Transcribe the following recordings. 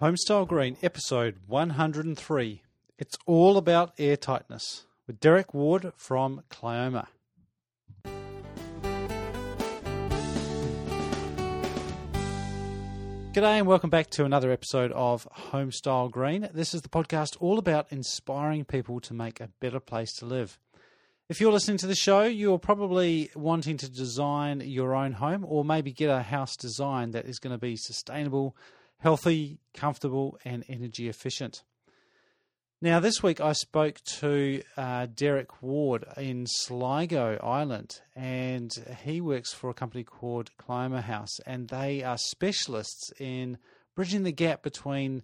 Homestyle Green, episode 103. It's all about air tightness with Derek Ward from Clioma. G'day and welcome back to another episode of Homestyle Green. This is the podcast all about inspiring people to make a better place to live. If you're listening to the show, you're probably wanting to design your own home or maybe get a house design that is going to be sustainable, healthy, comfortable, and energy efficient. Now, this week I spoke to uh, Derek Ward in Sligo, Ireland, and he works for a company called Clioma House, and they are specialists in bridging the gap between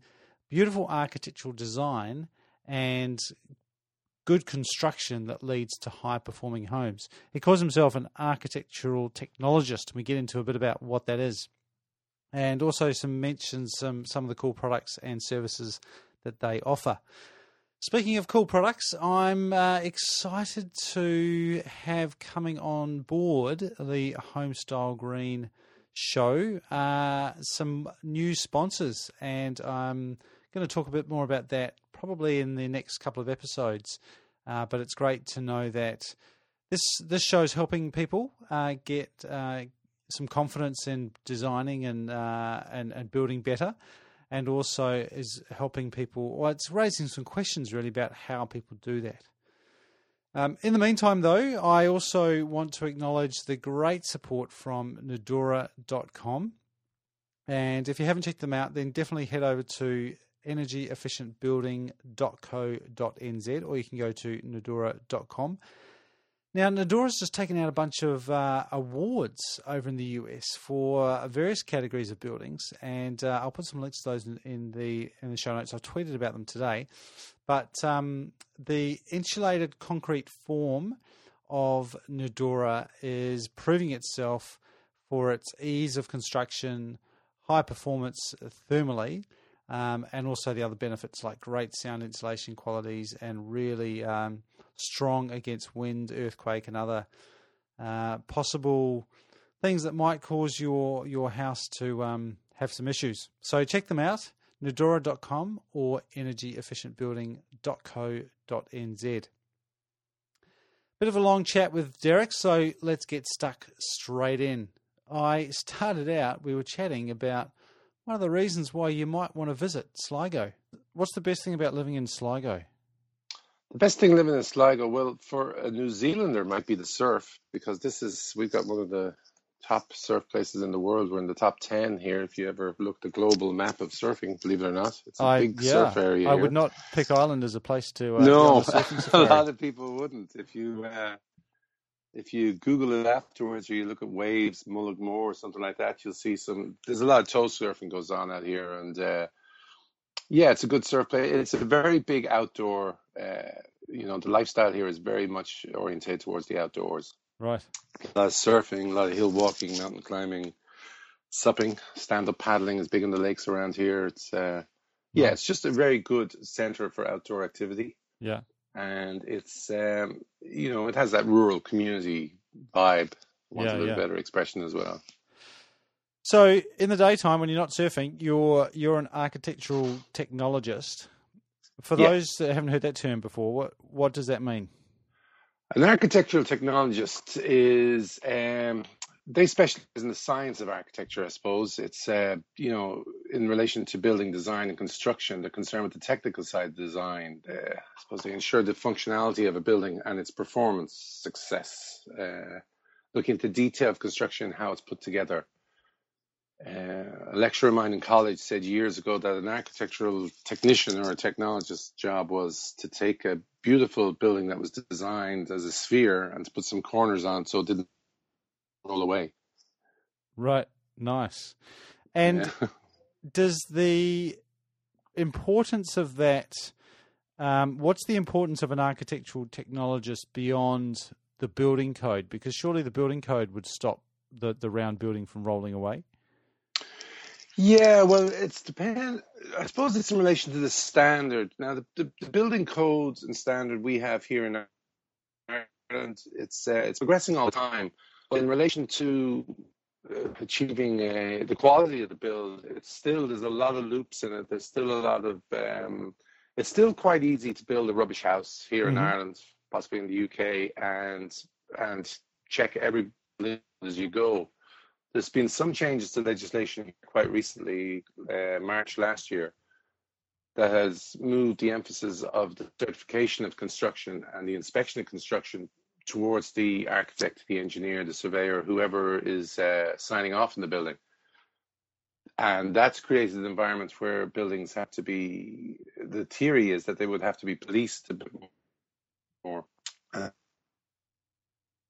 beautiful architectural design and good construction that leads to high performing homes. He calls himself an architectural technologist, and we get into a bit about what that is. And also some mentions some some of the cool products and services that they offer. Speaking of cool products, I'm uh, excited to have coming on board the Homestyle Green show uh, some new sponsors, and I'm going to talk a bit more about that probably in the next couple of episodes. Uh, but it's great to know that this this show is helping people uh, get uh, some confidence in designing and, uh, and and building better and also is helping people. Well, it's raising some questions really about how people do that. Um, in the meantime, though, I also want to acknowledge the great support from Nudura.com. And if you haven't checked them out, then definitely head over to energyefficientbuilding.co.nz or you can go to Nudura.com. Now, Nudura's just taken out a bunch of uh, awards over in the US for various categories of buildings, and uh, I'll put some links to those in, in, the in the show notes. I've tweeted about them today, but um, the insulated concrete form of Nudura is proving itself for its ease of construction, high performance thermally, um, and also the other benefits like great sound insulation qualities and really um, strong against wind, earthquake, and other uh, possible things that might cause your your house to um, have some issues. So check them out, Nudura.com or energyefficientbuilding.co.nz. Bit of a long chat with Derek, so let's get stuck straight in. I started out, we were chatting about one of the reasons why you might want to visit Sligo. What's the best thing about living in Sligo? The best thing living in Sligo, well, for a New Zealander, might be the surf because this is we've got one of the top surf places in the world. We're in the top ten here. If you ever look the global map of surfing, believe it or not, it's a I, big yeah, surf area. I here. would not pick Ireland as a place to. Uh, no, a, a lot of people wouldn't. If you uh, if you Google it afterwards, or you look at waves, Mullaghmore, or something like that, you'll see some. There's a lot of tow surfing goes on out here, and uh, yeah, it's a good surf place. It's a very big outdoor. Uh, you know, the lifestyle here is very much oriented towards the outdoors. Right. A lot of surfing, a lot of hill walking, mountain climbing, supping, stand up paddling is big in the lakes around here. It's uh, yeah, it's just a very good center for outdoor activity. Yeah. And it's um, you know, it has that rural community vibe, want yeah, a little yeah. better expression as well. So in the daytime when you're not surfing, you're you're an architectural technologist. For yeah. those that haven't heard that term before, what what does that mean? An architectural technologist is um, they specialize in the science of architecture. I suppose it's uh, you know in relation to building design and construction. They're concerned with the technical side of design. Uh, I suppose they ensure the functionality of a building and its performance success. Uh, look into detail of construction, how it's put together uh, a lecturer of mine in college said years ago that an architectural technician or a technologist's job was to take a beautiful building that was designed as a sphere and to put some corners on so it didn't roll away. Right. Nice. And yeah. does the importance of that, um, what's the importance of an architectural technologist beyond the building code? Because surely the building code would stop the, the round building from rolling away. Yeah, well, it's depend. I suppose it's in relation to the standard. Now, the, the, the building codes and standard we have here in Ireland, it's uh, it's progressing all the time. But in relation to uh, achieving uh, the quality of the build, it's still there's a lot of loops in it. There's still a lot of um, it's still quite easy to build a rubbish house here mm-hmm. in Ireland, possibly in the UK, and and check every as you go. There's been some changes to legislation quite recently, uh, March last year, that has moved the emphasis of the certification of construction and the inspection of construction towards the architect, the engineer, the surveyor, whoever is uh, signing off in the building. And that's created an environment where buildings have to be, the theory is that they would have to be policed a bit more. Uh,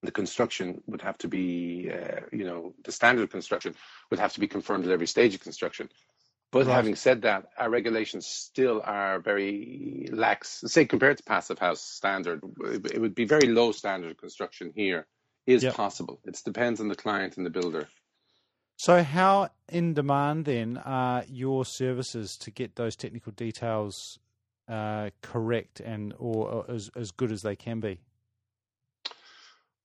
the construction would have to be, uh, you know, the standard of construction would have to be confirmed at every stage of construction. But right. having said that, our regulations still are very lax. Say compared to passive house standard, it would be very low standard of construction here is yep. possible. It depends on the client and the builder. So, how in demand then are your services to get those technical details uh, correct and or, or as as good as they can be?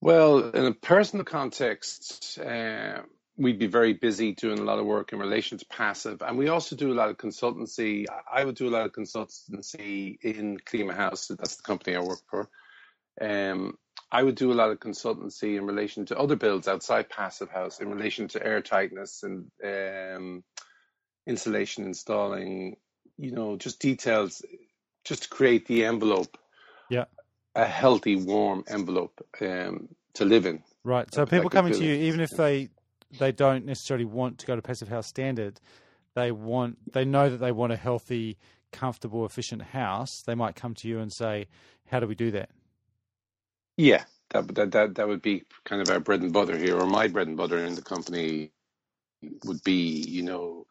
Well, in a personal context, uh, we'd be very busy doing a lot of work in relation to passive, and we also do a lot of consultancy. I would do a lot of consultancy in Clioma House. That's the company I work for. Um, I would do a lot of consultancy in relation to other builds outside passive house, in relation to air tightness and um, insulation installing. You know, just details, just to create the envelope. Yeah. A healthy, warm envelope um, to live in. Right. So people coming to you, even if they they don't necessarily want to go to passive house standard. They want they know that they want a healthy, comfortable, efficient house. They might come to you and say, "How do we do that?" Yeah, that that that, that would be kind of our bread and butter here, or my bread and butter in the company would be, you know,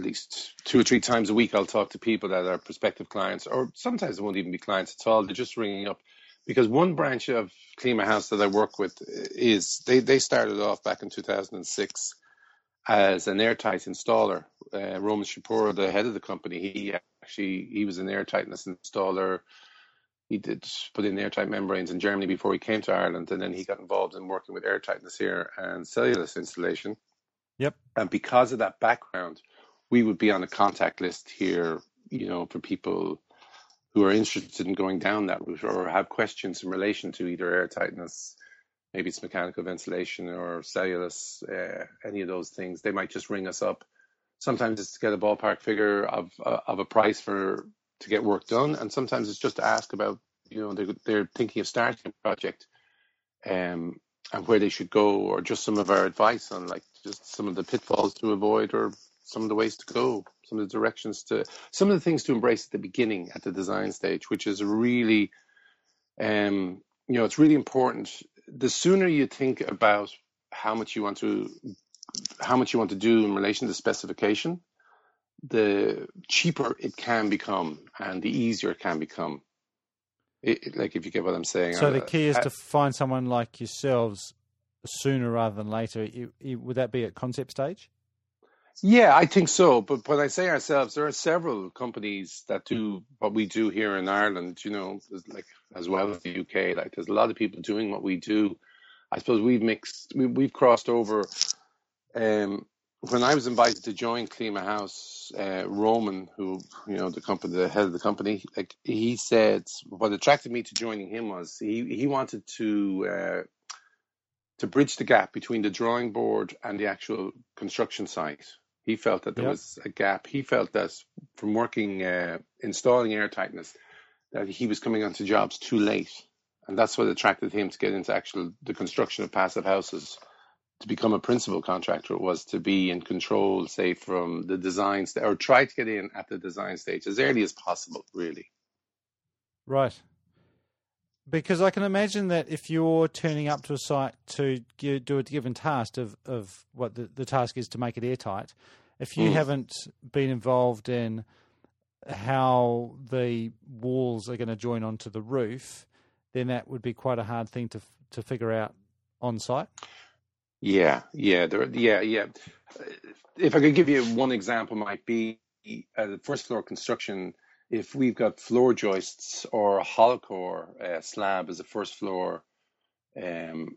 at least two or three times a week. I'll talk to people that are prospective clients, or sometimes it won't even be clients at all. They're just ringing up because one branch of Clioma House that I work with is they, they started off back in 2006 as an airtight installer. Uh, Roman Szypura, the head of the company, he actually he was an airtightness installer. He did put in airtight membranes in Germany before he came to Ireland, and then he got involved in working with airtightness here and cellulose installation. Yep. And because of that background, we would be on a contact list here, you know, for people who are interested in going down that route or have questions in relation to either air tightness, maybe it's mechanical ventilation or cellulose, uh, any of those things, they might just ring us up. Sometimes it's to get a ballpark figure of uh, of a price for to get work done, and sometimes it's just to ask about you know they're, they're thinking of starting a project, um, and where they should go, or just some of our advice on like just some of the pitfalls to avoid or some of the ways to go, some of the directions to, some of the things to embrace at the beginning, at the design stage, which is really, um, you know, it's really important. The sooner you think about how much you want to, how much you want to do in relation to specification, the cheaper it can become and the easier it can become. It, like if you get what I'm saying. So the key is uh, to find someone like yourselves sooner rather than later. It, it, would that be at concept stage? Yeah, I think so. But when I say ourselves, there are several companies that do what we do here in Ireland, you know, like as well as the UK. Like there's a lot of people doing what we do. I suppose we've mixed, we, we've crossed over. Um, when I was invited to join Clioma House, uh, Roman, who you know the company, the head of the company, like he said, what attracted me to joining him was he he wanted to uh, to bridge the gap between the drawing board and the actual construction site. He felt that there yep. was a gap. He felt that from working uh, installing air tightness, that he was coming onto jobs too late, and that's what attracted him to get into actual the construction of passive houses. To become a principal contractor was to be in control, say from the design stage, or try to get in at the design stage as early as possible. Really, right. Because I can imagine that if you're turning up to a site to do a given task of, of what the, the task is to make it airtight, if you mm. haven't been involved in how the walls are going to join onto the roof, then that would be quite a hard thing to to figure out on site. Yeah, yeah, there, yeah, yeah. If I could give you one example, might be uh, the first floor construction if we've got floor joists or a hollow uh, slab as a first floor um,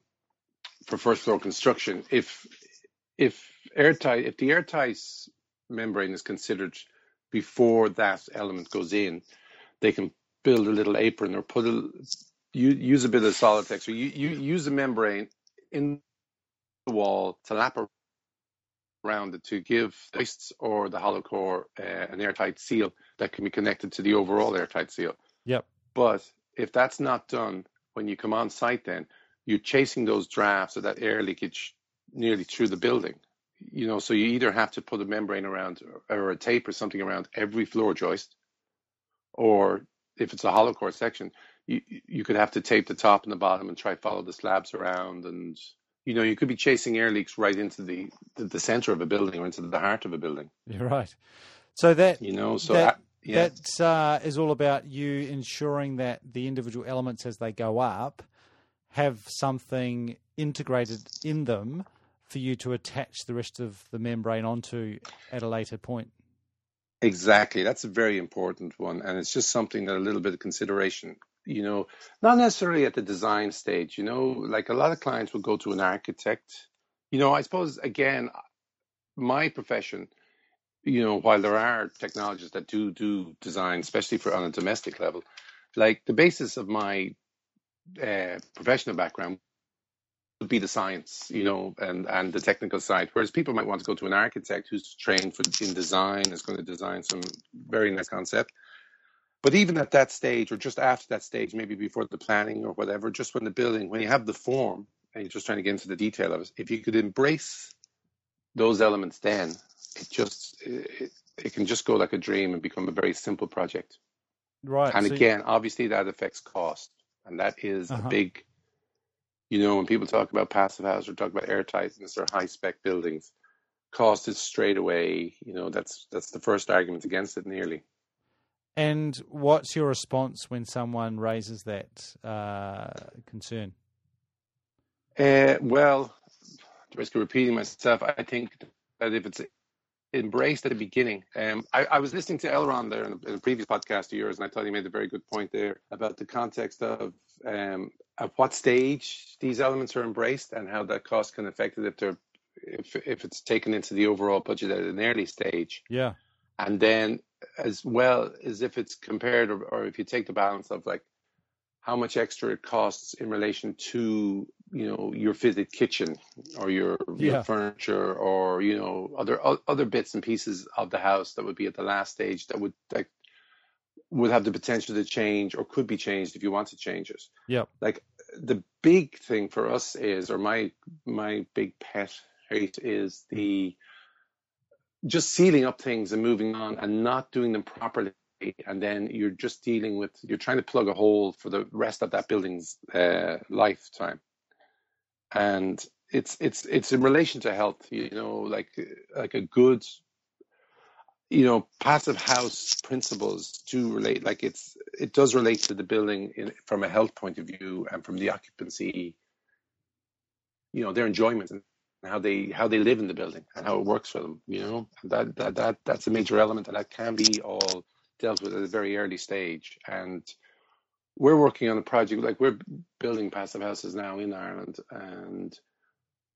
for first floor construction, if if airtight, if the airtight membrane is considered before that element goes in, they can build a little apron or put a use a bit of Solitex or you, you use a membrane in the wall to lap around it to give the joists or the hollow core uh, an airtight seal that can be connected to the overall airtight seal. Yep. But if that's not done when you come on site, then you're chasing those drafts or that air leakage nearly through the building. You know, so you either have to put a membrane around or a tape or something around every floor joist, or if it's a hollow core section, you you could have to tape the top and the bottom and try follow the slabs around and you know you could be chasing air leaks right into the the, center of a building or into the heart of a building. You're right. So that you know so that, yeah. that uh, is all about you ensuring that the individual elements as they go up have something integrated in them for you to attach the rest of the membrane onto at a later point. Exactly. That's a very important one. And it's just something that a little bit of consideration, you know, not necessarily at the design stage, you know, like a lot of clients will go to an architect. You know, I suppose, again, my profession, you know, while there are technologists that do do design, especially for on a domestic level, like the basis of my uh, professional background would be the science, you know, and, and the technical side. Whereas people might want to go to an architect who's trained for in design, is going to design some very nice concept. But even at that stage, or just after that stage, maybe before the planning or whatever, just when the building, when you have the form and you're just trying to get into the detail of it, if you could embrace those elements, then it just it, it can just go like a dream and become a very simple project. Right. And so again, obviously that affects cost, and that is Uh-huh. a big. You know, when people talk about passive house or talk about airtightness or high spec buildings, cost is straight away. You know, that's that's the first argument against it. Nearly. And what's your response when someone raises that uh, concern? Uh, well, at risk of repeating myself, I think that if it's embraced at the beginning, um, I, I was listening to Elrond there in a, in a previous podcast of yours, and I thought he made a very good point there about the context of um, at what stage these elements are embraced and how that cost can affect it if they're if if it's taken into the overall budget at an early stage, Yeah. And then as well as if it's compared or, or if you take the balance of like how much extra it costs in relation to you know your fitted kitchen or your, Yeah. your furniture or you know other other bits and pieces of the house that would be at the last stage that would that would have the potential to change or could be changed if you want to change it Yep. like the big thing for us is or my my big pet hate is the just sealing up things and moving on and not doing them properly. And then you're just dealing with you're trying to plug a hole for the rest of that building's uh, lifetime. And it's it's it's in relation to health you know like like a good you know passive house principles do relate like it's it does relate to the building in, from a health point of view and from the occupancy you know their enjoyment. and how they how they live in the building and how it works for them you know? And that that, that that's a major element and that can be all dealt with at a very early stage. And we're working on a project like we're building passive houses now in Ireland and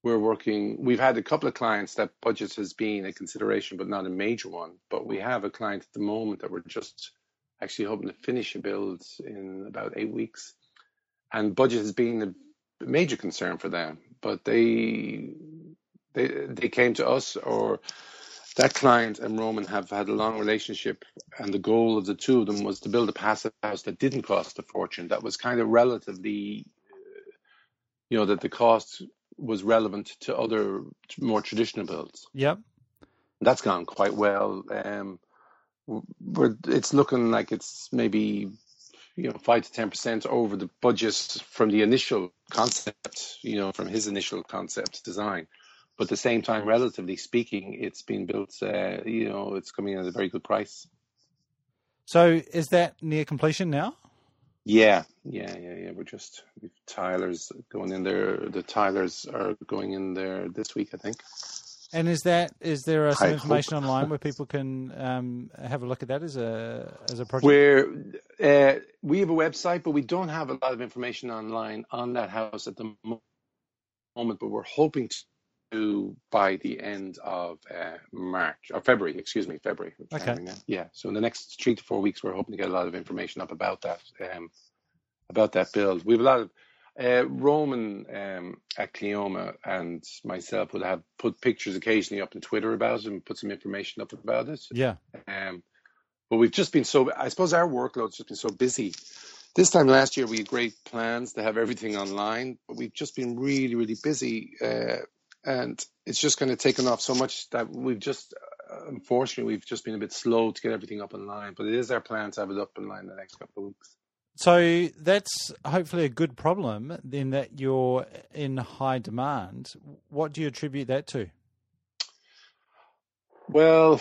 we're working we've had a couple of clients that budget has been a consideration but not a major one. But we have a client at the moment that we're just actually hoping to finish a build in about eight weeks. And budget has been a major concern for them but they they they came to us or that client and Roman have had a long relationship, and the goal of the two of them was to build a passive house that didn't cost a fortune, that was kind of relatively, you know, that the cost was relevant to other more traditional builds. Yep. That's gone quite well. Um, we're, it's looking like it's maybe you know five to ten percent over the budget from the initial concept, you know, from his initial concept design. But at the same time, relatively speaking, it's been built. Uh, you know, it's coming at a very good price. So is that near completion now? Yeah, yeah, yeah, yeah. We're just we've tilers going in there. The tilers are going in there this week, I think. And is that is there uh, some I information hope. online where people can um, have a look at that as a as a project? We're uh, we have a website, but we don't have a lot of information online on that house at the moment. But we're hoping to by the end of uh, March or February, excuse me, February. Okay. Yeah. So in the next three to four weeks, we're hoping to get a lot of information up about that, um, about that build. We have a lot of uh, Roman um, at and myself would have put pictures occasionally up on Twitter about it and put some information up about it. Yeah. Um, but we've just been so, I suppose our workload's just been so busy. This time last year, we had great plans to have everything online, but we've just been really, really busy. Uh, and it's just kind of taken off so much that we've just, uh, unfortunately, we've just been a bit slow to get everything up online. But it is our plan to have it up online in the next couple of weeks. So that's hopefully a good problem in that you're in high demand. What do you attribute that to? Well,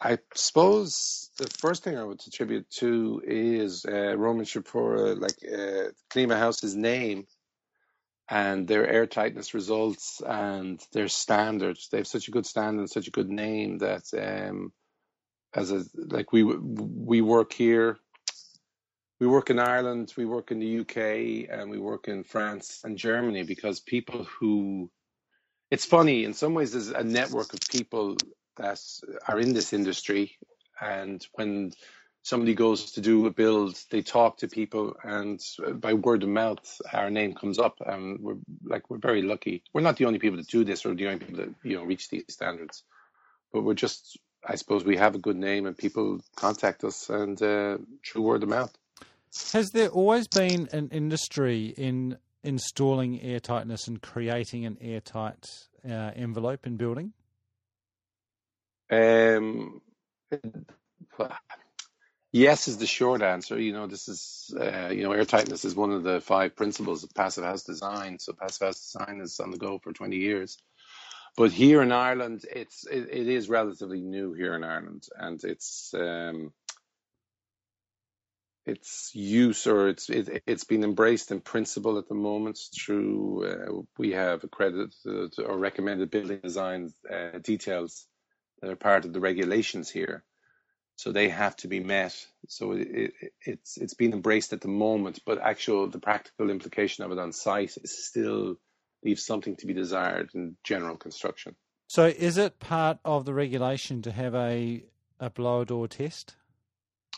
I suppose the first thing I would attribute to is uh, Roman Szypura, like uh, Clioma House's name and their air tightness results and their standards. They have such a good standard and such a good name that um, as a like we we work here, we work in Ireland, we work in the UK, and we work in France and Germany because people who it's funny in some ways there's a network of people that are in this industry and when somebody goes to do a build they talk to people and by word of mouth our name comes up and we're like we're very lucky. We're not the only people that do this or the only people that you know reach these standards but we're just i suppose we have a good name and people contact us and uh, through word of mouth has there always been an industry in installing airtightness and creating an airtight uh, envelope in building um, yes is the short answer. You know, this is, uh, you know, airtightness is one of the five principles of passive house design. So passive house design is on the go for 20 years. But here in Ireland, it's it, it is relatively new here in Ireland, and it's um, its use or it's it, has been embraced in principle at the moment through uh, we have accredited or recommended building design uh, details that are part of the regulations here. So they have to be met. So it, it, it's it's been embraced at the moment, but actual the practical implication of it on site is still leaves something to be desired in general construction. So is it part of the regulation to have a a blower door test?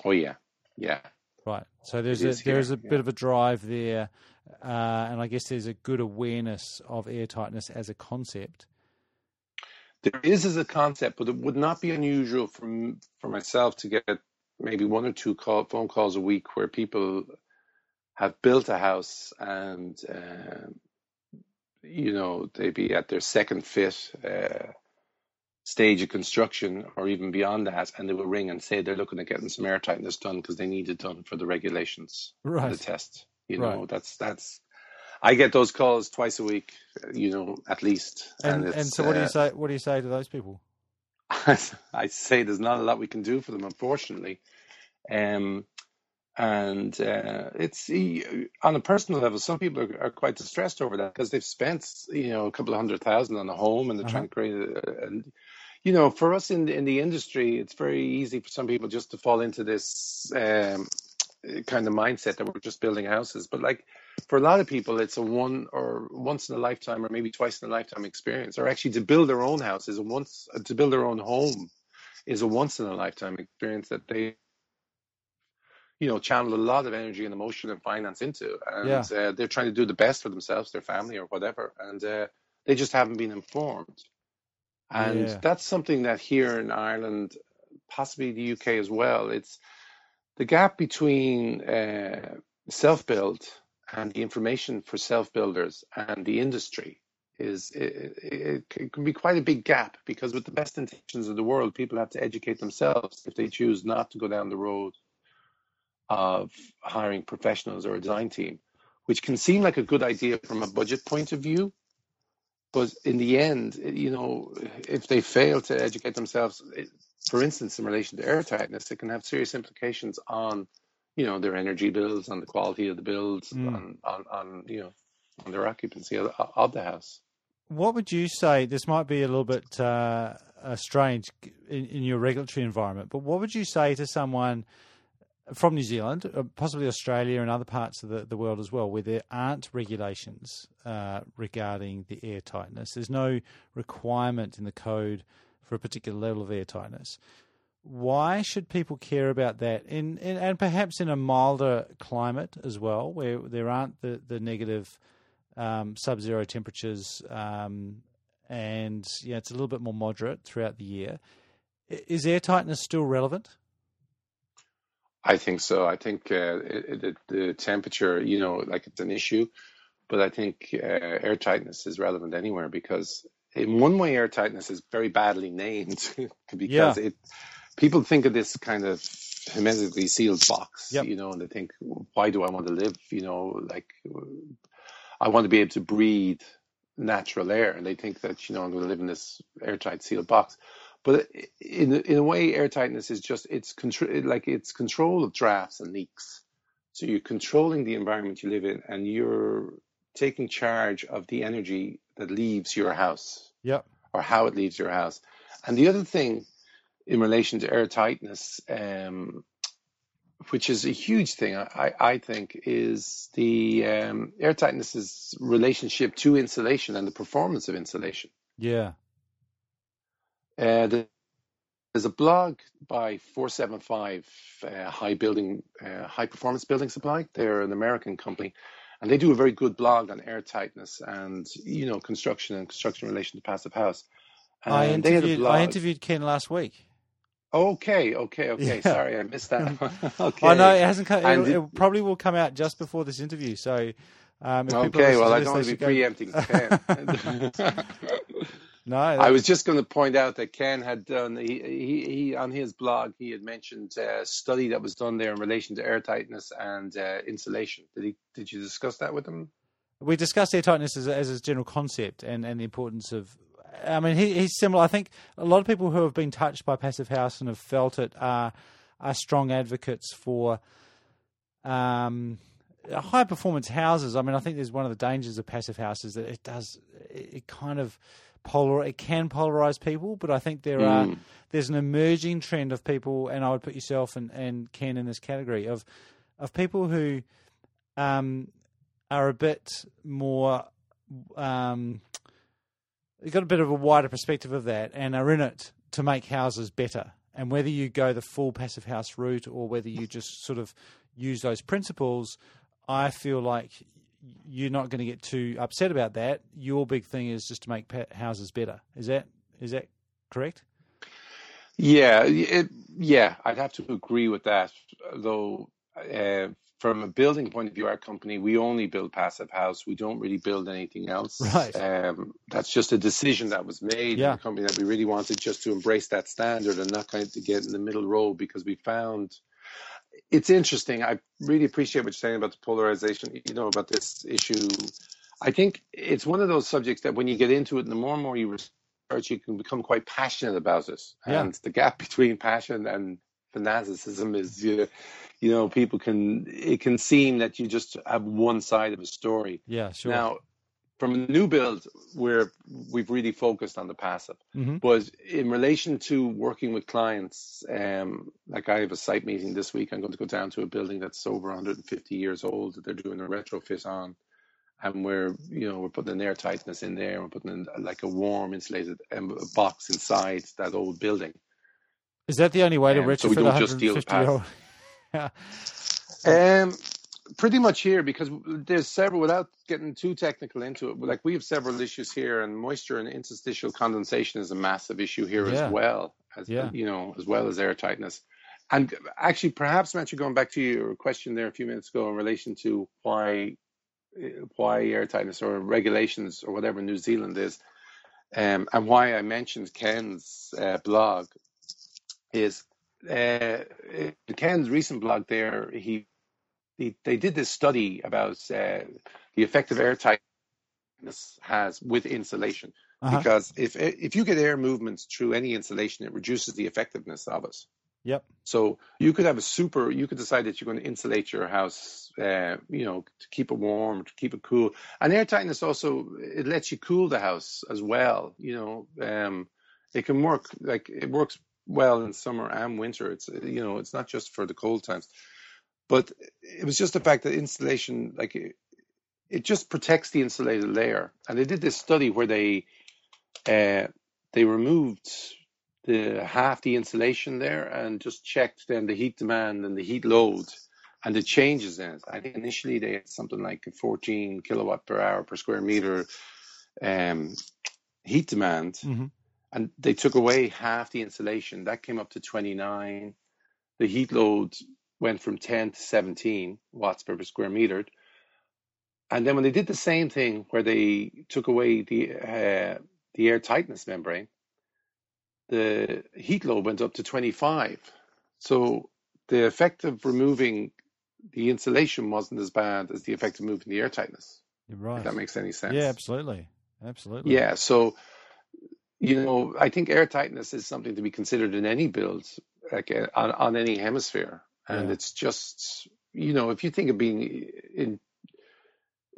Oh yeah, yeah. Right. So there's a there's a yeah. bit of a drive there, uh, and I guess there's a good awareness of airtightness as a concept. There is as a concept, but it would not be unusual for for myself to get maybe one or two call, phone calls a week where people have built a house and uh, you know they be at their second fit uh, stage of construction or even beyond that, and they will ring and say they're looking at getting some air tightness done because they need it done for the regulations, right. the test. You know, right. that's that's I get those calls twice a week, you know, at least. And, and, and so, what do you uh, say? What do you say to those people? I say there's not a lot we can do for them, unfortunately. Um, and uh, it's on a personal level, some people are, are quite distressed over that because they've spent, you know, a couple of hundred thousand on a home and they're uh-huh. trying to create a, and you know, for us in in the industry, it's very easy for some people just to fall into this um, kind of mindset that we're just building houses. But like for a lot of people, it's a one or once in a lifetime or maybe twice in a lifetime experience. Or actually, to build their own house is a once to build their own home is a once in a lifetime experience that they you know channel a lot of energy and emotion and finance into and yeah. uh, they're trying to do the best for themselves their family or whatever and uh, they just haven't been informed and yeah. that's something that here in ireland possibly the uk as well it's the gap between uh, self-build and the information for self-builders and the industry is it, it, it, can be quite a big gap because with the best intentions of the world people have to educate themselves if they choose not to go down the road of hiring professionals or a design team which can seem like a good idea from a budget point of view but in the end you know if they fail to educate themselves for instance, in relation to air tightness, it can have serious implications on, you know, their energy bills, on the quality of the builds, mm. on, on, on, you know, on their occupancy of, of, the house. What would you say? This might be a little bit uh, uh, strange in, in, your regulatory environment, but what would you say to someone from New Zealand, uh, possibly Australia and other parts of the, the world as well, where there aren't regulations uh, regarding the air tightness. There's no requirement in the code for a particular level of air tightness. Why should people care about that? In, in and perhaps in a milder climate as well, where there aren't the the negative um, sub-zero temperatures, um, and yeah, it's a little bit more moderate throughout the year. Is air tightness still relevant? I think so. I think uh, it, it, the temperature, you know, like it's an issue, but I think uh, air tightness is relevant anywhere because in one way, air tightness is very badly named because yeah. it people think of this kind of hermetically sealed box, yep. you know, and they think, why do I want to live? You know, like I want to be able to breathe natural air, and they think that you know I'm going to live in this airtight sealed box. But in in a way, airtightness is just it's control like it's control of drafts and leaks. So you're controlling the environment you live in, and you're taking charge of the energy that leaves your house. Yep. Or how it leaves your house. And the other thing in relation to airtightness, um, which is a huge thing, I, I think, is the um, airtightness's relationship to insulation and the performance of insulation. Yeah. Uh, there's a blog by 475 uh, High Building, uh, High Performance Building Supply. They're an American company, and they do a very good blog on air tightness and you know construction and construction in relation to passive house. And I interviewed I interviewed Ken last week. Okay, okay, okay. Yeah. Sorry, I missed that. okay. I know it hasn't come. It, it, probably will come out just before this interview. So, um, okay. Well, I don't want to be preempting Ken. No, I was just going to point out that Ken had done he, he, he on his blog he had mentioned a study that was done there in relation to air tightness and uh, insulation. Did he? Did you discuss that with him? We discussed air tightness as, as a general concept and, and the importance of. I mean, he, he's similar. I think a lot of people who have been touched by passive house and have felt it are are strong advocates for. Um, high performance houses. I mean, I think there's one of the dangers of passive houses that it does it kind of polar it can polarize people, but I think there mm. are there's an emerging trend of people, and I would put yourself and, and Ken in this category of of people who um, are a bit more um, got a bit of a wider perspective of that and are in it to make houses better. And whether you go the full passive house route or whether you just sort of use those principles, I feel like you're not going to get too upset about that. Your big thing is just to make houses better. Is that is that correct? Yeah, it, yeah, I'd have to agree with that. Though, uh, from a building point of view, our company we only build passive house. We don't really build anything else. Right. Um, that's just a decision that was made yeah. in the company that we really wanted just to embrace that standard and not kind of to get in the middle row because we found it's interesting. I really appreciate what you're saying about the polarization, you know, about this issue. I think it's one of those subjects that when you get into it, and the more and more you research, you can become quite passionate about it. Yeah. And the gap between passion and fanaticism is, you you know, people can, it can seem that you just have one side of a story. Yeah, sure. Now, from a new build where we've really focused on the passive mm-hmm. but in relation to working with clients um, like i have a site meeting this week. I'm going to go down to a building that's over 150 years old that they're doing a retrofit on. And we're you know we're putting an air tightness in there. We're putting in like a warm insulated um, box inside that old building. Is that the only way to um, retrofit so we don't just deal with passive. yeah. Um pretty much here because there's several without getting too technical into it like we have several issues here and moisture and interstitial condensation is a massive issue here yeah. as well as yeah. you know as well as air tightness and actually perhaps Matthew going back to your question there a few minutes ago in relation to why why air tightness or regulations or whatever New Zealand is um, and why I mentioned Ken's uh, blog is uh, Ken's recent blog there he they, they did this study about uh, the effect of air tightness has with insulation. Uh-huh. Because if if you get air movements through any insulation, it reduces the effectiveness of it. Yep. So you could have a super. You could decide that you're going to insulate your house, uh, you know, to keep it warm, to keep it cool. And air tightness also it lets you cool the house as well. You know, um, it can work like it works well in summer and winter. It's you know it's not just for the cold times, but it was just the fact that insulation like it, it just protects the insulated layer. And they did this study where they uh, they removed the half the insulation there and just checked then the heat demand and the heat load and the changes in it. I think initially they had something like 14 kilowatt per hour per square meter um, heat demand, Mhm. and they took away half the insulation. That came up to 29. The heat load went from 10 to 17 watts per square meter. And then when they did the same thing, where they took away the uh, the air tightness membrane, the heat load went up to 25. So the effect of removing the insulation wasn't as bad as the effect of moving the air tightness. You're If right. that makes any sense. Yeah, absolutely, absolutely. Yeah. So you know, I think air tightness is something to be considered in any build, like uh, on on any hemisphere, and Yeah. it's just you know, if you think of being in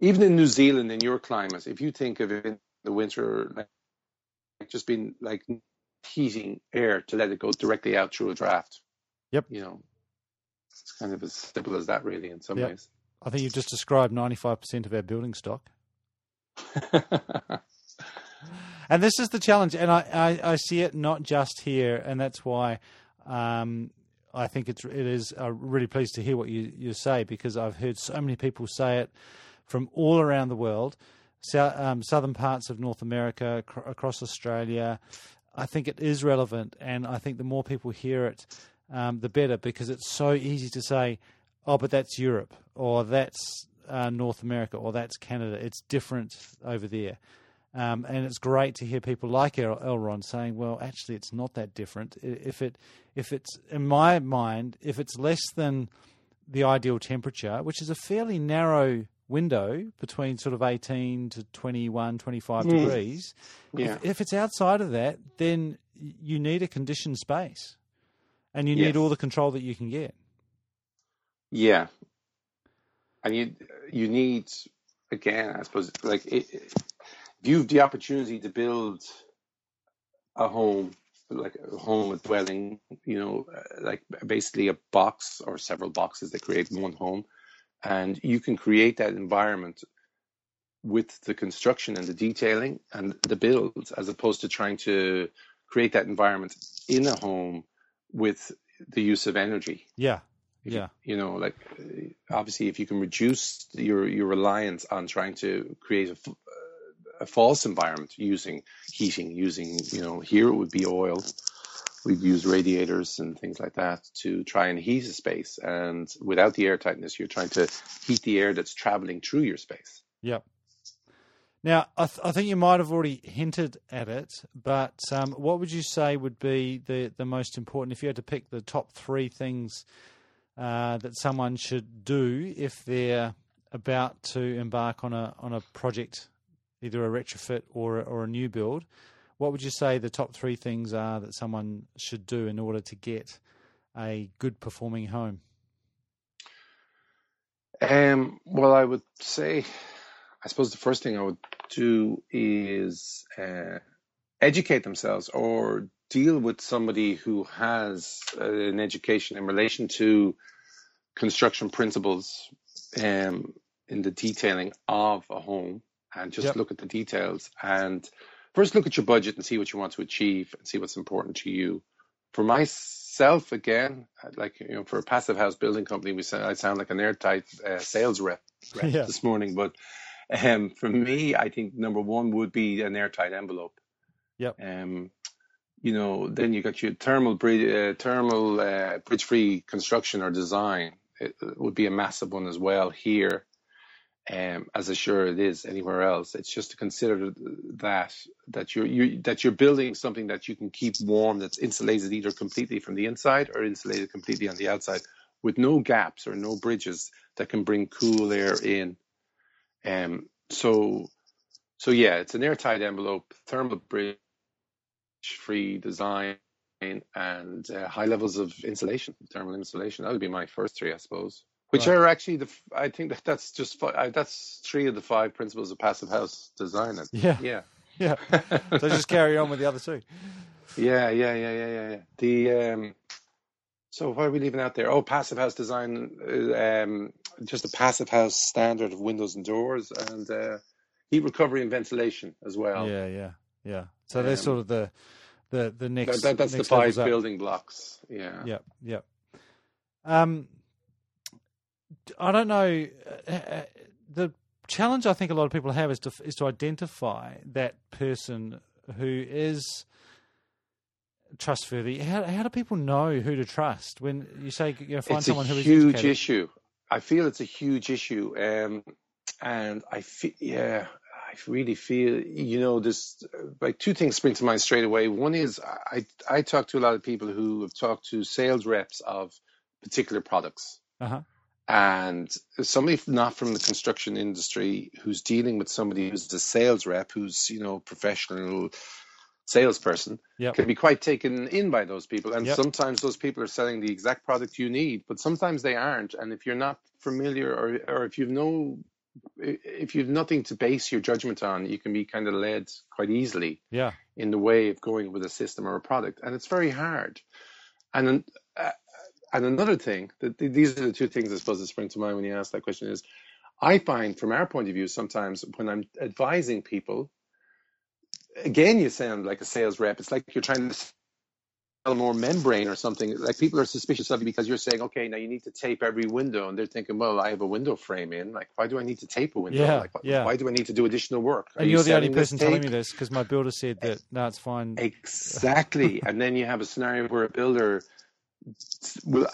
even in New Zealand in your climate, if you think of in the winter, like just being like heating air to let it go directly out through a draft. Yep. You know, it's kind of as simple as that, really, in some Yep. ways. I think you've just described 95% of our building stock. And this is the challenge, and I, I, I see it not just here, and that's why um, I think it's it is. I'm really pleased to hear what you, you say because I've heard so many people say it from all around the world, um, southern parts of North America, acro- across Australia. I think it is relevant, and I think the more people hear it, um, the better because it's so easy to say, "Oh, but that's Europe," or "That's uh, North America," or "That's Canada." It's different over there. Um, and it's great to hear people like El- Elrond saying, "Well, actually, it's not that different. If it, if it's in my mind, if it's less than the ideal temperature, which is a fairly narrow window between sort of 18 to 21, 25 Mm. degrees, yeah. if, if it's outside of that, then you need a conditioned space, and you need all the control that you can get. Yeah, and you you need again, I suppose, like it, if you have the opportunity to build a home, like a home, a dwelling, you know, uh, like basically a box or several boxes that create one home, and you can create that environment with the construction and the detailing and the build, as opposed to trying to create that environment in a home with the use of energy. Yeah, yeah, you know like uh, obviously if you can reduce your your reliance on trying to create a, a false environment using heating using you know here it would be oil. We'd use radiators and things like that to try and heat a space. And without the air tightness you're trying to heat the air that's traveling through your space. Yep. Now, I, th- I think you might have already hinted at it, but um, what would you say would be the, the most important if you had to pick the top three things uh, that someone should do if they're about to embark on a on a project, either a retrofit or a, or a new build? What would you say the top three things are that someone should do in order to get a good performing home? Um, well, I would say, I suppose the first thing I would do is uh, educate themselves or deal with somebody who has uh, an education in relation to construction principles um, in the detailing of a home and just Yep. look at the details and first look at your budget and see what you want to achieve and see what's important to you. For myself, again, like you know, for a passive house building company, we sound, I sound like an airtight uh, sales rep, rep Yeah. this morning. But um, for me, I think number one would be an airtight envelope. Yep. Um, you know, then you got your thermal bridge, uh, thermal uh, bridge-free construction or design. It, it would be a massive one as well here, um, as I'm sure it is anywhere else. It's just to consider that that you're you that you're building something that you can keep warm, that's insulated either completely from the inside or insulated completely on the outside, with no gaps or no bridges that can bring cool air in. Um, so, so yeah, it's an airtight envelope, thermal bridge free design and uh, high levels of insulation, thermal insulation. That would be my first three, I suppose. Which Right. are actually the. i think that that's just fi- I- that's three of the five principles of passive house design. Yeah. Yeah. Yeah. So just carry on with the other two. Yeah, yeah, yeah, yeah, yeah. yeah. The um, so what are we leaving out there? Oh, passive house design, uh, um, just a passive house standard of windows and doors, and uh, heat recovery and ventilation as well. Yeah, yeah, yeah. So they're sort Um, of the the the next. that, that, that's the five levels up. building blocks. Yeah. Yep, yep. Um, I don't know. uh, uh, The challenge I think a lot of people have is to is to identify that person who is trustworthy. How how do people know who to trust when you say you know, find it's someone who is a huge educated? issue. I feel it's a huge issue, um, and I feel yeah, I really feel you know this. Like two things spring to mind straight away. One is I I talk to a lot of people who have talked to sales reps of particular products, Uh-huh. And somebody not from the construction industry who's dealing with somebody who's a sales rep, who's you know professional salesperson Yep. can be quite taken in by those people. And Yep. sometimes those people are selling the exact product you need, but sometimes they aren't. And if you're not familiar or, or if you've no, if you've nothing to base your judgment on, you can be kind of led quite easily Yeah. in the way of going with a system or a product. And it's very hard. And, uh, and another thing, that these are the two things I suppose that spring to mind when you ask that question is, I find from our point of view, sometimes when I'm advising people, again, you sound like a sales rep. It's like you're trying to sell more membrane or something. Like people are suspicious of you because you're saying, okay, now you need to tape every window, and they're thinking, well, I have a window frame in. Like, why do I need to tape a window? Yeah, like, why, yeah. why do I need to do additional work? Are And you you're the only person telling me this because my builder said that no, it's fine. Exactly. and then you have a scenario where a builder,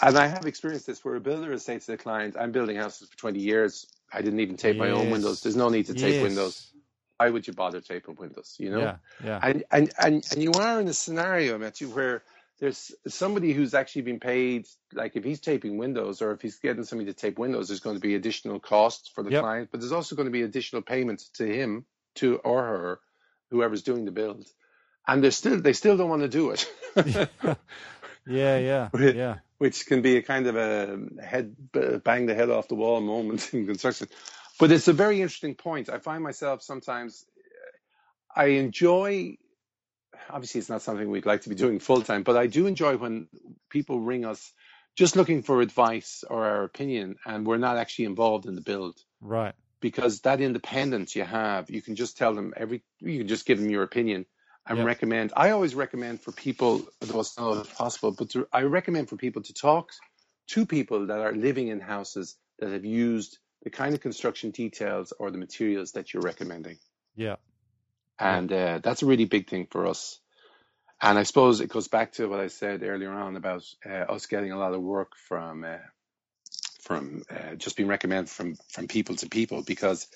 and I have experienced this, where a builder will say to the client, I'm building houses for 20 years. I didn't even tape my own windows. There's no need to tape Yes. windows. Why would you bother taping windows? You know? Yeah, yeah, and and and and you are in a scenario, Matthew, where there's somebody who's actually been paid. Like if he's taping windows, or if he's getting somebody to tape windows, there's going to be additional costs for the Yep. client, but there's also going to be additional payments to him, to or her, whoever's doing the build, and they still they still don't want to do it. yeah, yeah, Right. yeah. which can be a kind of a head bang the head off the wall moment in construction. But it's a very interesting point. I find myself sometimes I enjoy. Obviously, it's not something we'd like to be mm. doing full time, but I do enjoy when people ring us just looking for advice or our opinion, and we're not actually involved in the build Right. because that independence you have, you can just tell them every, you can just give them your opinion Yep. recommend. I always recommend for people, although it's not always possible, but to, I recommend for people to talk to people that are living in houses that have used the kind of construction details or the materials that you're recommending. Yeah. And uh, that's a really big thing for us. And I suppose it goes back to what I said earlier on about uh, us getting a lot of work from uh, from uh, just being recommended from from people to people because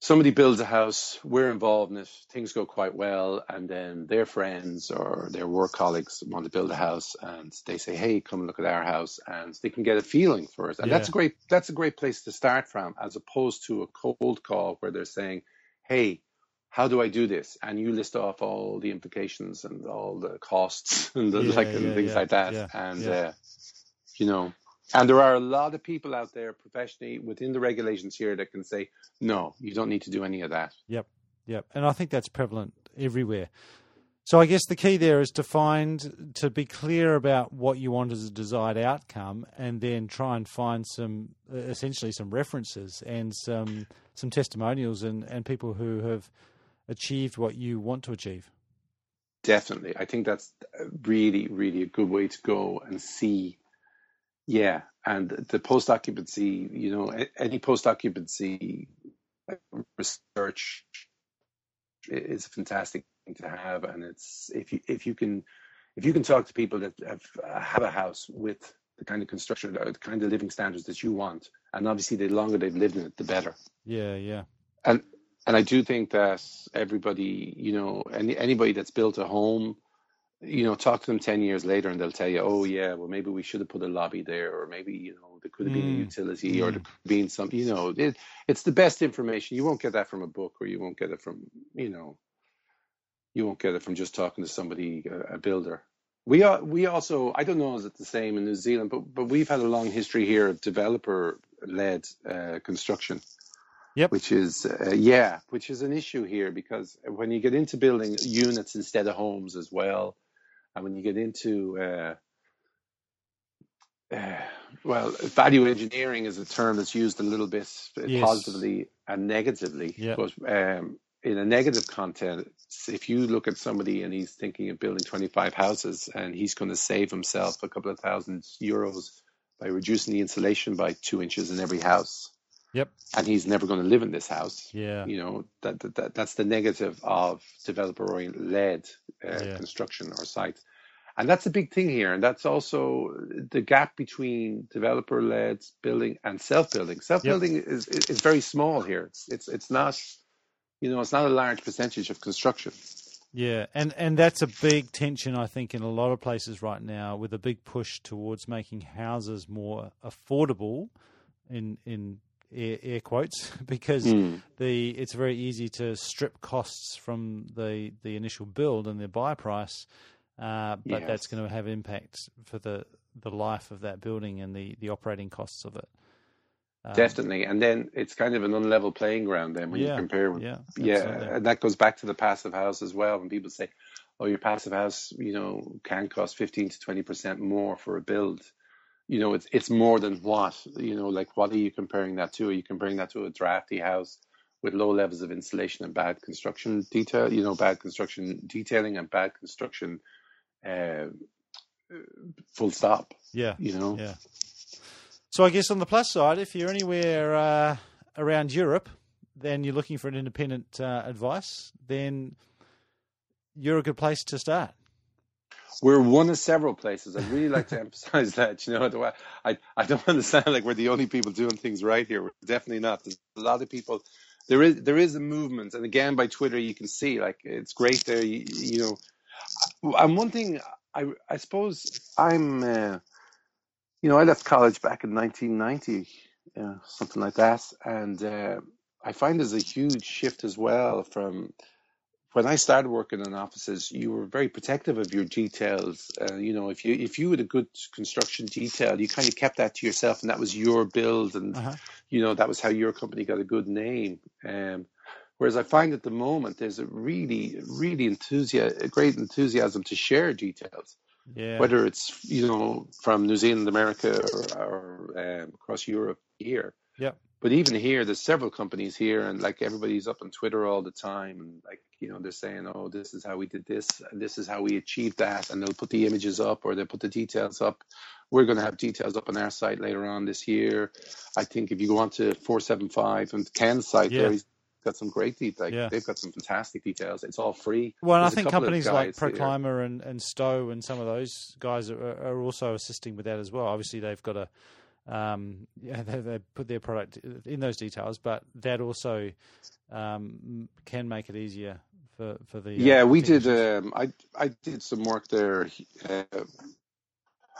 somebody builds a house, we're involved in it, things go quite well, and then their friends or their work colleagues want to build a house, and they say, "Hey, come look at our house," and they can get a feeling for it, and that's a great that's a great place to start from, as opposed to a cold call where they're saying, "Hey." How do I do this? And you list off all the implications and all the costs and the Yeah, like and yeah, things yeah, like that. yeah, and yeah. uh, you know, and there are a lot of people out there professionally within the regulations here that can say, no, you don't need to do any of that. Yep. Yep. And I think that's prevalent everywhere. So I guess the key there is to find to be clear about what you want as a desired outcome, and then try and find some uh, essentially some references and some some testimonials and, and people who have achieved what you want to achieve. Definitely. I think that's really, really a good way to go and see. Yeah. And the post occupancy, you know, any post occupancy research is a fantastic thing to have. And it's, if you, if you can, if you can talk to people that have, uh, have a house with the kind of construction, or the kind of living standards that you want, and obviously the longer they've lived in it, the better. Yeah. Yeah. and and I do think that everybody, you know, any anybody that's built a home, you know, talk to them ten years later, and they'll tell you, oh yeah, well maybe we should have put a lobby there, or maybe you know there could have been a Mm. utility, or Mm. there could have been some, you know, it, it's the best information. You won't get that from a book, or you won't get it from, you know, you won't get it from just talking to somebody, a, a builder. We are, we also, I don't know, is it the same in New Zealand, but but we've had a long history here of developer led uh, construction Yep. Which is uh, yeah, which is an issue here because when you get into building units instead of homes as well, and when you get into uh, uh, well, value engineering is a term that's used a little bit Yes. positively and negatively. Yeah. But um, in a negative content, if you look at somebody and he's thinking of building 25 houses and he's going to save himself a couple of thousand euros by reducing the insulation by two inches in every house, Yep. and he's never going to live in this house. Yeah. You know that, that, that that's the negative of developer led uh, Yeah. construction or site, and that's a big thing here. And that's also the gap between developer led building and self building. Self building is, is is very small here. It's, it's it's not you know it's not a large percentage of construction. Yeah, and and that's a big tension I think in a lot of places right now, with a big push towards making houses more affordable, in in air, air quotes, because Mm. the it's very easy to strip costs from the the initial build and the buy price, uh, but that's going to have impact for the the life of that building and the the operating costs of it. Um, Definitely, and then it's kind of an unlevel playing ground. Then when Yeah, you compare, with, yeah, yeah, absolutely. and that goes back to the passive house as well. When people say, "Oh, your passive house, you know, can cost fifteen to twenty percent more for a build," you know, it's it's more than what, you know, like what are you comparing that to? Are you comparing that to a drafty house with low levels of insulation and bad construction detail? You know, bad construction detailing and bad construction, uh, full stop. Yeah, You know, Yeah. So I guess on the plus side, if you're anywhere uh, around Europe, then you're looking for an independent uh, advice, then you're a good place to start. We're one of several places. I'd really like to emphasize that. You know, I I don't understand like we're the only people doing things right here. We're definitely not. There's a lot of people. There is there is a movement, and again by Twitter you can see like it's great there. You, you know, and one thing I I suppose I'm. Uh, you know, I left college back in 1990, uh, something like that, and uh, I find there's a huge shift as well from when I started working in offices, you were very protective of your details. Uh, you know, if you if you had a good construction detail, you kind of kept that to yourself, and that was your build, and Uh-huh. you know that was how your company got a good name. Um, whereas I find at the moment there's a really, really enthusiasm, a great enthusiasm to share details, Yeah. whether it's you know from New Zealand, America, or, or um, across Europe here. Yep. But even here, there's several companies here, and like everybody's up on Twitter all the time, and like you know they're saying, "Oh, this is how we did this, and this is how we achieved that," and they'll put the images up or they'll put the details up. We're going to have details up on our site later on this year. I think if you go on to 475 and Ken's site Yeah. there, he's got some great details. Like, Yeah. They've got some fantastic details. It's all free. Well, I think companies like. Pro Clima and, and Stowe and some of those guys are, are also assisting with that as well. Obviously, they've got a um, yeah, they, they put their product in those details, but that also um, can make it easier for for the uh, Yeah, we did. Um, I I did some work there. Uh,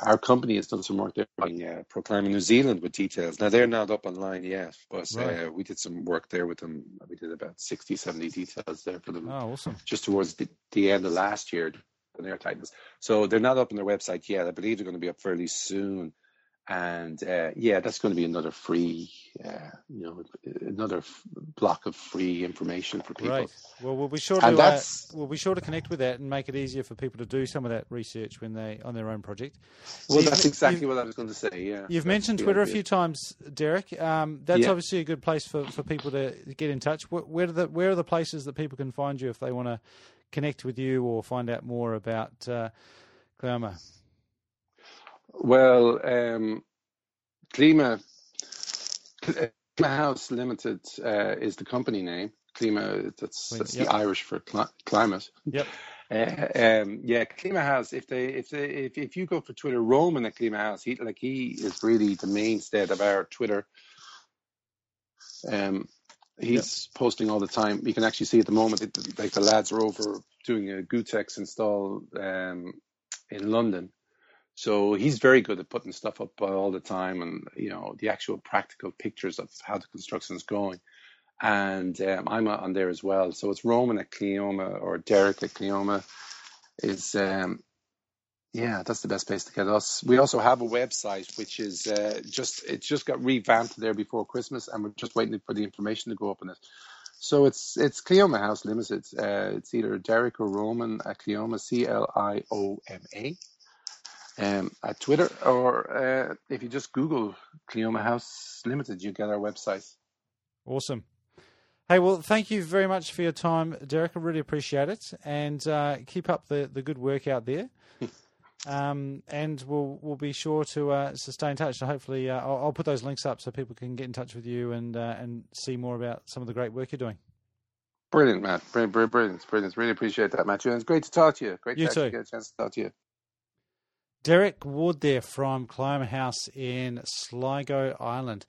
our company has done some work there in uh, Proclaiming New Zealand with details. Now they're not up online yet, but Right. uh, we did some work there with them. We did about 60, 70 details there for them oh, awesome. just towards the, the end of last year on airtightness. So they're not up on their website yet. I believe they're going to be up fairly soon. And uh, yeah, that's going to be another free, uh, you know, another f- block of free information for people. Great. Well, we'll be sure to uh, we'll be sure to connect with that and make it easier for people to do some of that research when they on their own project. So Well, that's exactly what I was going to say. Yeah, You've That's mentioned Twitter a few times, Derek. Um, that's Yeah. obviously a good place for, for people to get in touch. Where, where, are the, where are the places that people can find you if they want to connect with you or find out more about uh? Well, um, Clioma, Clioma House Limited uh, is the company name. Clioma, that's, that's yep. the Irish for cli- climate. Yep. Uh, um, yeah, Clioma House. If they, if they, if, if you go for Twitter, Roman at Clioma House, he like he is really the mainstay of our Twitter. Um, he's posting all the time. You can actually see at the moment, it, like the lads are over doing a Gutex install um, in London. So he's very good at putting stuff up all the time, and you know the actual practical pictures of how the construction is going. And um, I'm on there as well. So it's Roman at Clioma or Derek at Clioma is um, Yeah, that's the best place to get us. We also have a website which is uh, just it's just got revamped there before Christmas, and we're just waiting for the information to go up on it. So it's it's Clioma House Limited. Uh, it's either Derek or Roman at Clioma C L I O M A um, at Twitter, or uh, if you just Google Clioma House Limited, you get our website. Awesome. Hey, well, thank you very much for your time, Derek. I really appreciate it, and uh, keep up the, the good work out there. um, and we'll we'll be sure to uh, stay in touch. So hopefully, uh, I'll, I'll, put those links up so people can get in touch with you and uh, and see more about some of the great work you're doing. Brilliant, Matt. Brilliant, brilliant, brilliant. Really appreciate that, Matt. And it's great to talk to you. Great you to too. get a chance to talk to you. Derek Ward there from Clioma House in Sligo, Ireland.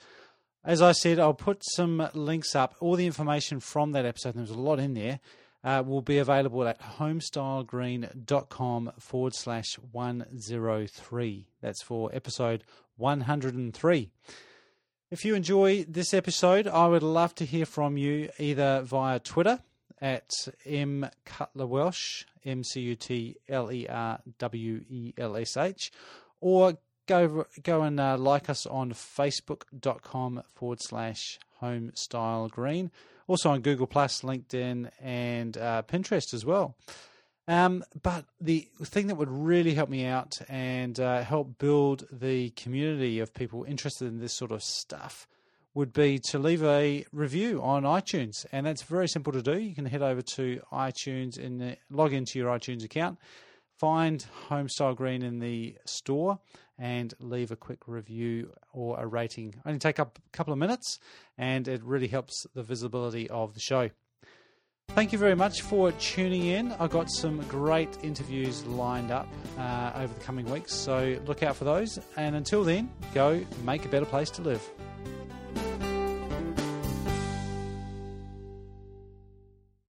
As I said, I'll put some links up. All the information from that episode, there's a lot in there, uh, will be available at homestylegreen.com forward slash 103. That's for episode 103. If you enjoy this episode, I would love to hear from you either via Twitter at M Cutler Welsh, M C U T L E R W E L S H, or go go and uh, like us on facebook.com forward slash homestyle green. Also on Google Plus, LinkedIn, and uh, Pinterest as well. Um, but the thing that would really help me out and uh, help build the community of people interested in this sort of stuff would be to leave a review on iTunes, and that's very simple to do. You can head over to iTunes and log into your iTunes account, find Homestyle Green in the store, and leave a quick review or a rating. Only take up a couple of minutes, and it really helps the visibility of the show. Thank you very much for tuning in. I've got some great interviews lined up uh, over the coming weeks, so look out for those. And until then, go make a better place to live.